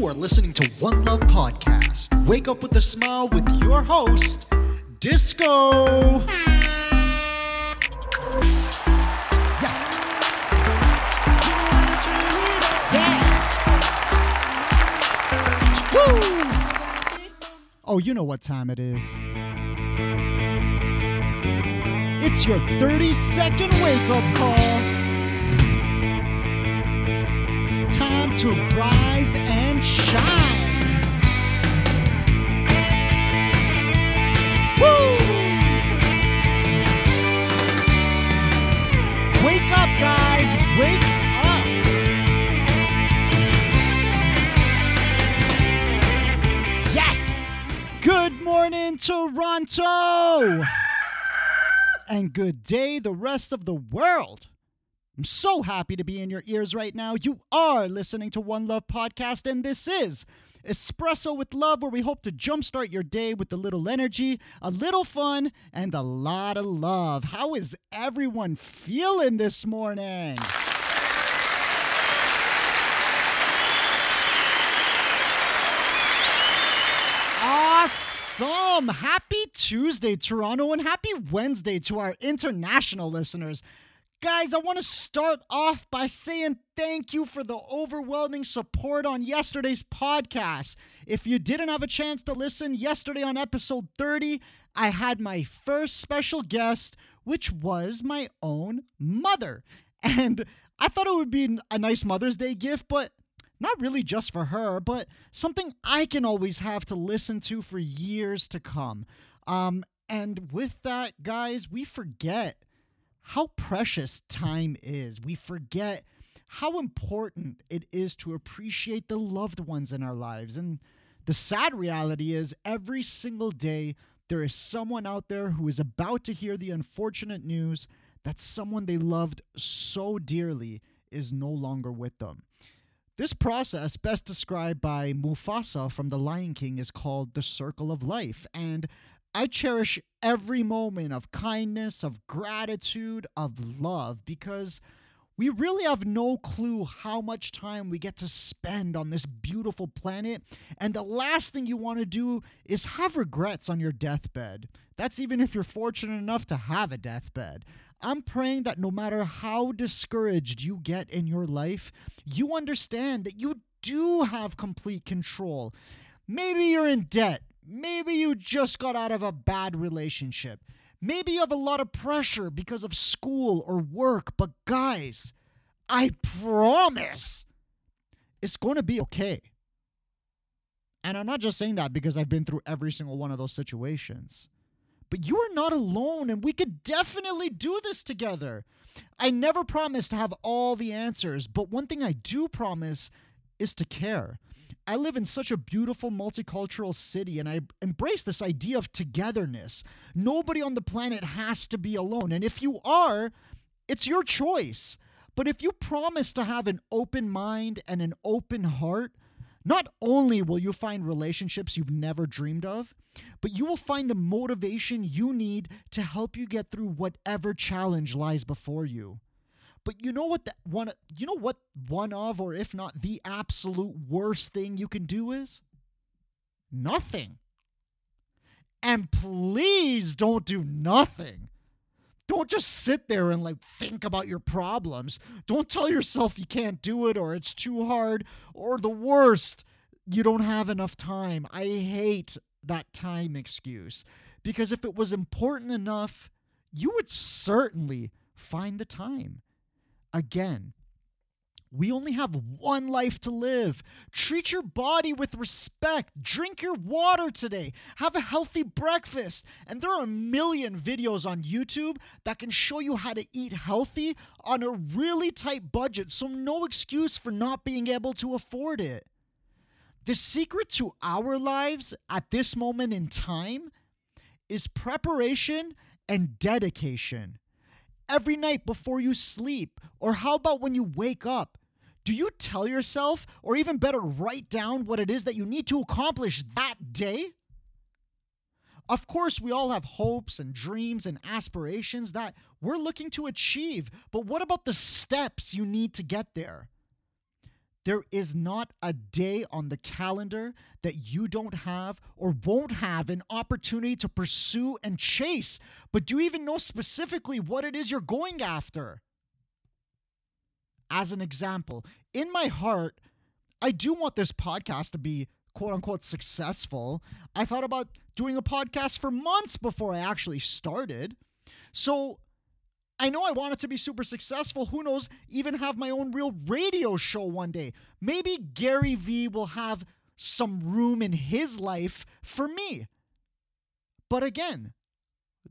You are listening to One Love Podcast. Wake up with a smile with your host, Disco. Yes. Yeah. Woo. Oh, you know what time it is. It's your 30 second wake up call. Time to rise and shine. Woo! Wake up, guys. Wake up. Yes. Good morning, Toronto. And good day, the rest of the world. I'm so happy to be in your ears right now. You are listening to One Love Podcast, and this is Espresso with Love, where we hope to jumpstart your day with a little energy, a little fun, and a lot of love. How is everyone feeling this morning? Awesome! Happy Tuesday, Toronto, and happy Wednesday to our international listeners. Guys, I want to start off by saying thank you for the overwhelming support on yesterday's podcast. If you didn't have a chance to listen yesterday on episode 30, I had my first special guest, which was my own mother. And I thought it would be a nice Mother's Day gift, but not really just for her, but something I can always have to listen to for years to come. Um, and with that, guys, we forget how precious time is. We forget how important it is to appreciate the loved ones in our lives. And the sad reality is, every single day, there is someone out there who is about to hear the unfortunate news that someone they loved so dearly is no longer with them. This process, best described by Mufasa from The Lion King, is called the circle of life. And I cherish every moment of kindness, of gratitude, of love because we really have no clue how much time we get to spend on this beautiful planet. And the last thing you want to do is have regrets on your deathbed. That's even if you're fortunate enough to have a deathbed. I'm praying that no matter how discouraged you get in your life, you understand that you do have complete control. Maybe you're in debt. Maybe you just got out of a bad relationship. Maybe you have a lot of pressure because of school or work. But guys, I promise it's going to be okay. And I'm not just saying that because I've been through every single one of those situations. But you are not alone, and we could definitely do this together. I never promise to have all the answers, but one thing I do promise is to care. I live in such a beautiful multicultural city and I embrace this idea of togetherness. Nobody on the planet has to be alone. And if you are, it's your choice. But if you promise to have an open mind and an open heart, not only will you find relationships you've never dreamed of, but you will find the motivation you need to help you get through whatever challenge lies before you. But you know what the one you know what one of or if not the absolute worst thing you can do is? Nothing. And please don't do nothing. Don't just sit there and like think about your problems. Don't tell yourself you can't do it or it's too hard or the worst, you don't have enough time. I hate that time excuse because if it was important enough, you would certainly find the time. Again, we only have one life to live. Treat your body with respect. Drink your water today. Have a healthy breakfast. And there are a million videos on YouTube that can show you how to eat healthy on a really tight budget, so no excuse for not being able to afford it. The secret to our lives at this moment in time is preparation and dedication every night before you sleep? Or how about when you wake up? Do you tell yourself, or even better, write down what it is that you need to accomplish that day? Of course, we all have hopes and dreams and aspirations that we're looking to achieve, but what about the steps you need to get there? There is not a day on the calendar that you don't have or won't have an opportunity to pursue and chase. But do you even know specifically what it is you're going after? As an example, in my heart, I do want this podcast to be quote unquote successful. I thought about doing a podcast for months before I actually started. So I know I want it to be super successful. Who knows, even have my own real radio show one day. Maybe Gary Vee will have some room in his life for me. But again,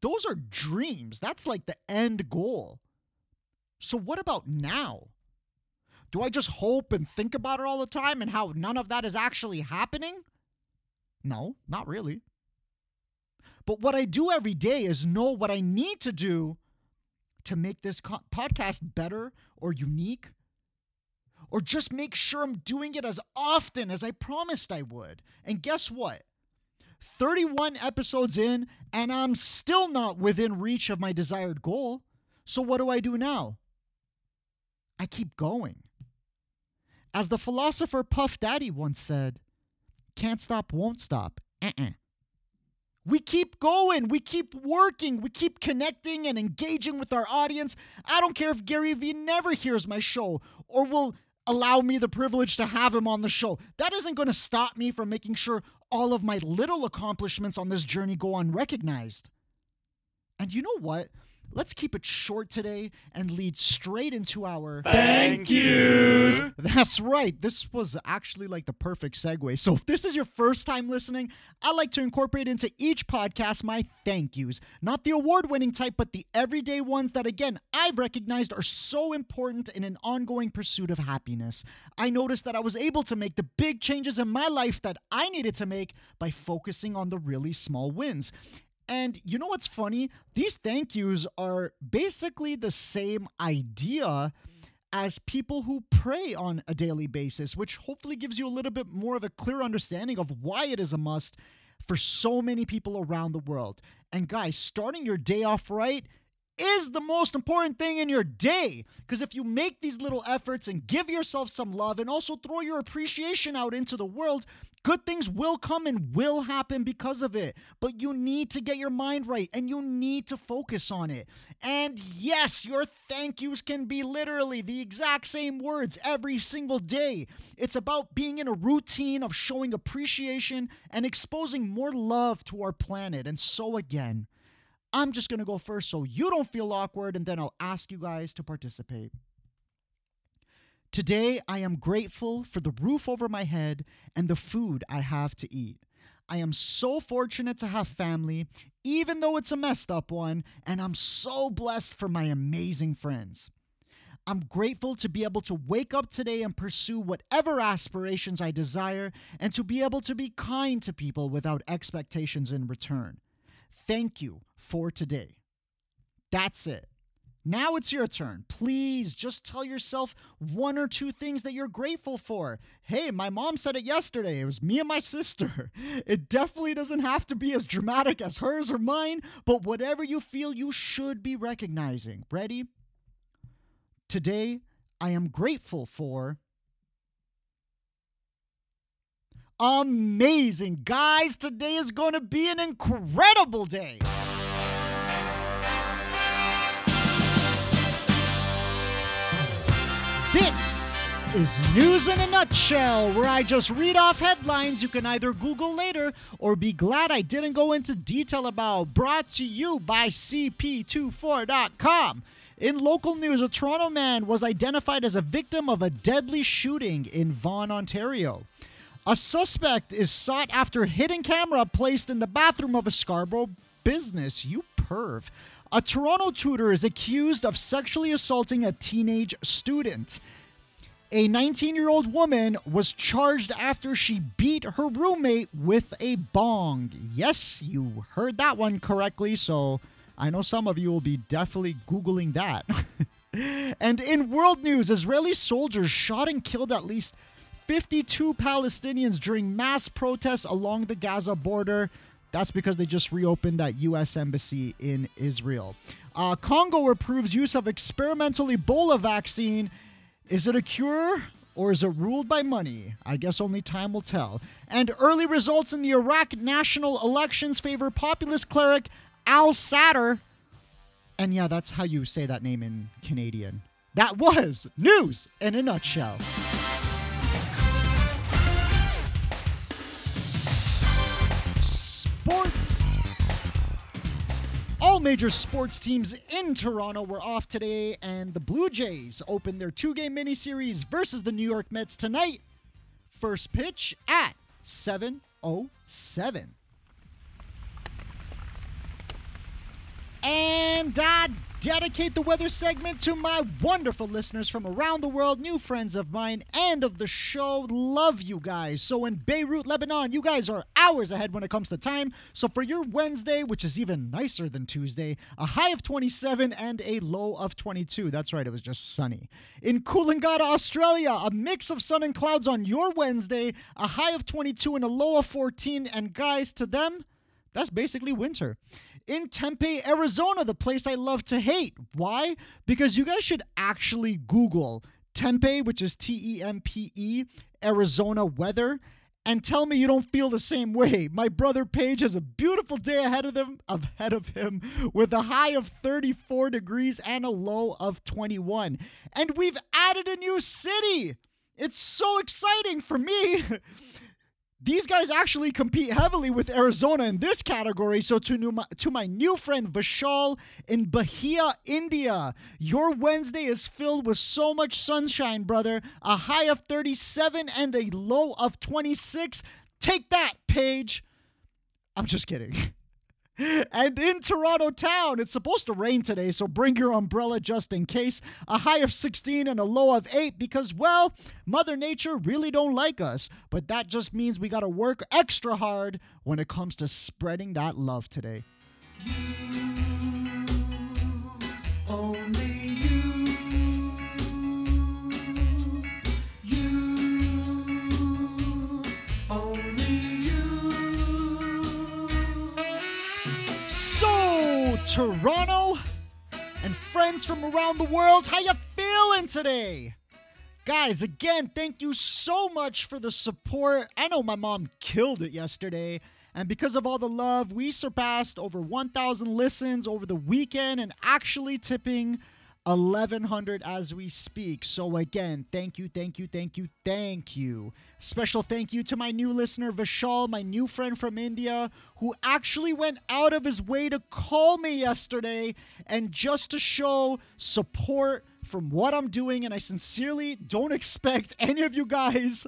those are dreams. That's like the end goal. So, what about now? Do I just hope and think about it all the time and how none of that is actually happening? No, not really. But what I do every day is know what I need to do to make this co- podcast better or unique, or just make sure I'm doing it as often as I promised I would. And guess what? 31 episodes in, and I'm still not within reach of my desired goal. So, what do I do now? I keep going. As the philosopher Puff Daddy once said, can't stop, won't stop. Uh-uh. We keep going. We keep working. We keep connecting and engaging with our audience. I don't care if Gary Vee never hears my show or will allow me the privilege to have him on the show. That isn't going to stop me from making sure all of my little accomplishments on this journey go unrecognized. And you know what? Let's keep it short today and lead straight into our thank yous. That's right. This was actually like the perfect segue. So, if this is your first time listening, I like to incorporate into each podcast my thank yous. Not the award winning type, but the everyday ones that, again, I've recognized are so important in an ongoing pursuit of happiness. I noticed that I was able to make the big changes in my life that I needed to make by focusing on the really small wins. And you know what's funny? These thank yous are basically the same idea as people who pray on a daily basis, which hopefully gives you a little bit more of a clear understanding of why it is a must for so many people around the world. And guys, starting your day off right is the most important thing in your day. Because if you make these little efforts and give yourself some love and also throw your appreciation out into the world, Good things will come and will happen because of it, but you need to get your mind right and you need to focus on it. And yes, your thank yous can be literally the exact same words every single day. It's about being in a routine of showing appreciation and exposing more love to our planet. And so, again, I'm just going to go first so you don't feel awkward, and then I'll ask you guys to participate. Today, I am grateful for the roof over my head and the food I have to eat. I am so fortunate to have family, even though it's a messed up one, and I'm so blessed for my amazing friends. I'm grateful to be able to wake up today and pursue whatever aspirations I desire and to be able to be kind to people without expectations in return. Thank you for today. That's it. Now it's your turn. Please just tell yourself one or two things that you're grateful for. Hey, my mom said it yesterday. It was me and my sister. It definitely doesn't have to be as dramatic as hers or mine, but whatever you feel, you should be recognizing. Ready? Today, I am grateful for. Amazing. Guys, today is going to be an incredible day. Is News in a Nutshell, where I just read off headlines you can either Google later or be glad I didn't go into detail about. Brought to you by CP24.com. In local news, a Toronto man was identified as a victim of a deadly shooting in Vaughan, Ontario. A suspect is sought after hidden camera placed in the bathroom of a Scarborough business. You perv. A Toronto tutor is accused of sexually assaulting a teenage student. A 19 year old woman was charged after she beat her roommate with a bong. Yes, you heard that one correctly, so I know some of you will be definitely Googling that. and in world news, Israeli soldiers shot and killed at least 52 Palestinians during mass protests along the Gaza border. That's because they just reopened that U.S. embassy in Israel. Uh, Congo approves use of experimental Ebola vaccine. Is it a cure Or is it ruled by money? I guess only time will tell. And early results in the Iraq national elections favor populist cleric Al Sadr. And yeah, that's how you say that name in Canadian. That was news in a nutshell. Sports. All major sports teams in Toronto were off today, and the Blue Jays opened their two game miniseries versus the New York Mets tonight. First pitch at 7.07. And I dedicate the weather segment to my wonderful listeners from around the world, new friends of mine and of the show. Love you guys. So in Beirut, Lebanon, you guys are hours ahead when it comes to time. So for your Wednesday, which is even nicer than Tuesday, a high of 27 and a low of 22. That's right, it was just sunny. In Coolangatta, Australia, a mix of sun and clouds on your Wednesday, a high of 22 and a low of 14. And guys, to them, that's basically winter in Tempe, Arizona, the place I love to hate. Why? Because you guys should actually Google Tempe, which is T E M P E, Arizona weather, and tell me you don't feel the same way. My brother Paige has a beautiful day ahead of them, ahead of him, with a high of 34 degrees and a low of 21. And we've added a new city. It's so exciting for me. These guys actually compete heavily with Arizona in this category. So to, new, to my new friend Vishal in Bahia, India, your Wednesday is filled with so much sunshine, brother. A high of 37 and a low of 26. Take that, Paige. I'm just kidding. And in Toronto town, it's supposed to rain today, so bring your umbrella just in case. A high of 16 and a low of 8 because, well, Mother Nature really don't like us. But that just means we got to work extra hard when it comes to spreading that love today. Toronto and friends from around the world. How you feeling today? Guys, again, thank you so much for the support. I know my mom killed it yesterday. And because of all the love, we surpassed over 1,000 listens over the weekend and actually tipping 1100 as we speak. So, again, thank you, thank you, thank you, thank you. Special thank you to my new listener, Vishal, my new friend from India, who actually went out of his way to call me yesterday and just to show support from what I'm doing. And I sincerely don't expect any of you guys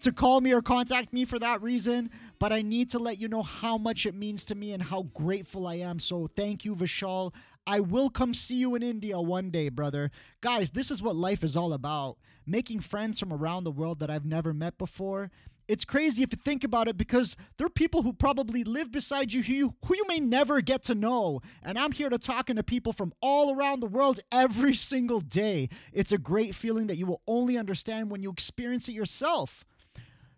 to call me or contact me for that reason. But I need to let you know how much it means to me and how grateful I am. So thank you, Vishal. I will come see you in India one day, brother. Guys, this is what life is all about making friends from around the world that I've never met before. It's crazy if you think about it because there are people who probably live beside you who, you who you may never get to know. And I'm here to talking to people from all around the world every single day. It's a great feeling that you will only understand when you experience it yourself.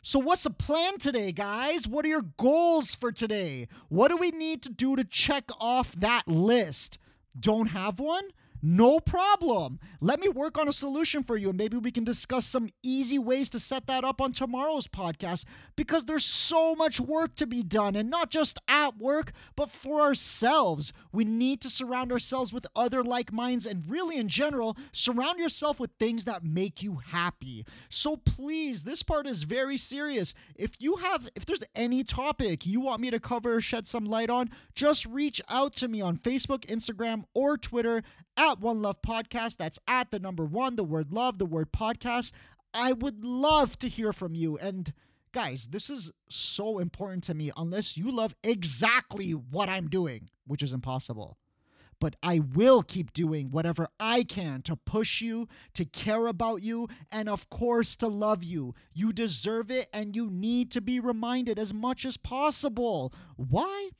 So, what's the plan today, guys? What are your goals for today? What do we need to do to check off that list? Don't have one? No problem. Let me work on a solution for you, and maybe we can discuss some easy ways to set that up on tomorrow's podcast because there's so much work to be done, and not just at work, but for ourselves. We need to surround ourselves with other like minds, and really, in general, surround yourself with things that make you happy. So please, this part is very serious. If you have, if there's any topic you want me to cover shed some light on, just reach out to me on Facebook, Instagram, or Twitter at One Love Podcast. That's at the number one, the word love, the word podcast. I would love to hear from you. And guys, this is so important to me unless you love exactly what I'm doing, which is impossible. But I will keep doing whatever I can to push you, to care about you, and of course to love you. You deserve it and you need to be reminded as much as possible. Why?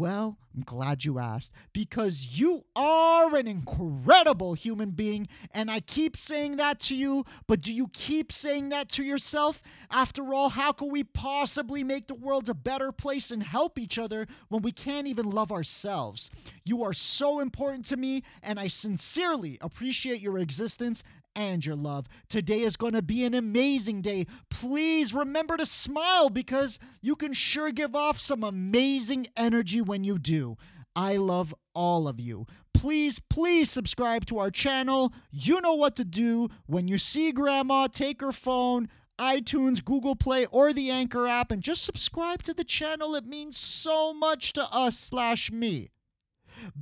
Well, I'm glad you asked because you are an incredible human being, and I keep saying that to you, but do you keep saying that to yourself? After all, how can we possibly make the world a better place and help each other when we can't even love ourselves? You are so important to me, and I sincerely appreciate your existence and your love. Today is going to be an amazing day. Please remember to smile because you can sure give off some amazing energy when you do. I love all of you. Please, please subscribe to our channel. You know what to do. When you see Grandma, take her phone, iTunes, Google Play, or the Anchor app, and just subscribe to the channel. It means so much to us slash me.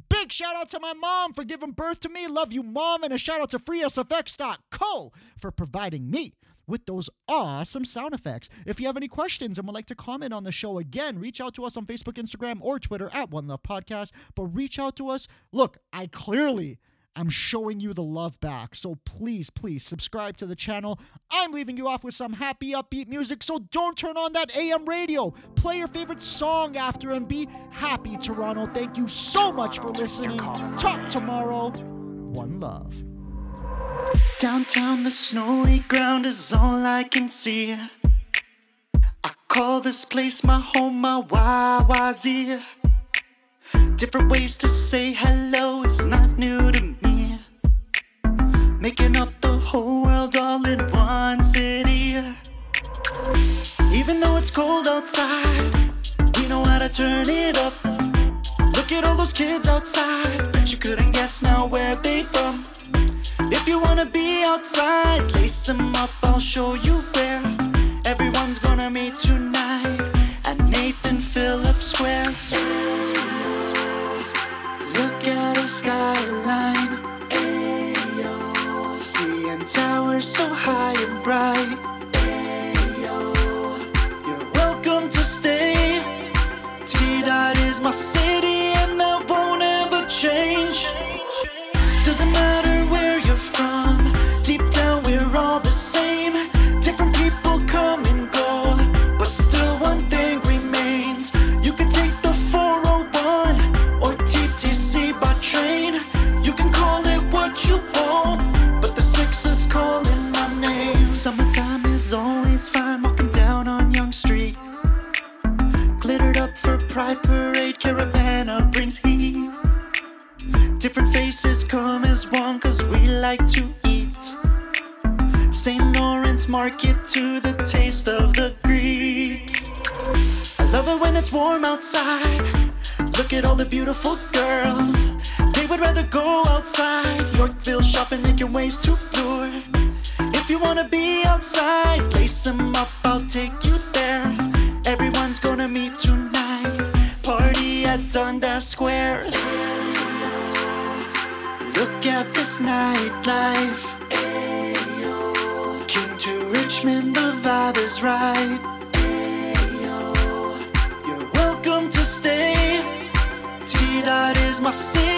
Big shout out to my mom for giving birth to me. Love you, mom. And a shout out to freesfx.co for providing me with those awesome sound effects. If you have any questions and would like to comment on the show again, reach out to us on Facebook, Instagram, or Twitter at One Love Podcast. But reach out to us. Look, I clearly I'm showing you the love back. So please, please subscribe to the channel. I'm leaving you off with some happy, upbeat music, so don't turn on that AM radio. Play your favorite song after and be happy, Toronto. Thank you so much for listening. Talk tomorrow. One love. Downtown, the snowy ground is all I can see. I call this place my home, my YYZ. Different ways to say hello is not new outside, we know how to turn it up. Look at all those kids outside, bet you couldn't guess now where they from. If you wanna be outside, lace them up, I'll show you where. Different faces come as one cause we like to eat. St. Lawrence Market to the taste of the Greeks. I love it when it's warm outside. Look at all the beautiful girls. They would rather go outside. Yorkville shopping, making ways to tour. If you wanna be outside, lace them up, I'll take you there. Everyone's gonna meet tonight. Party at Dundas Square. Look at this nightlife. Ayo. Came to Richmond, the vibe is right. You're welcome to stay. T Dot is my city,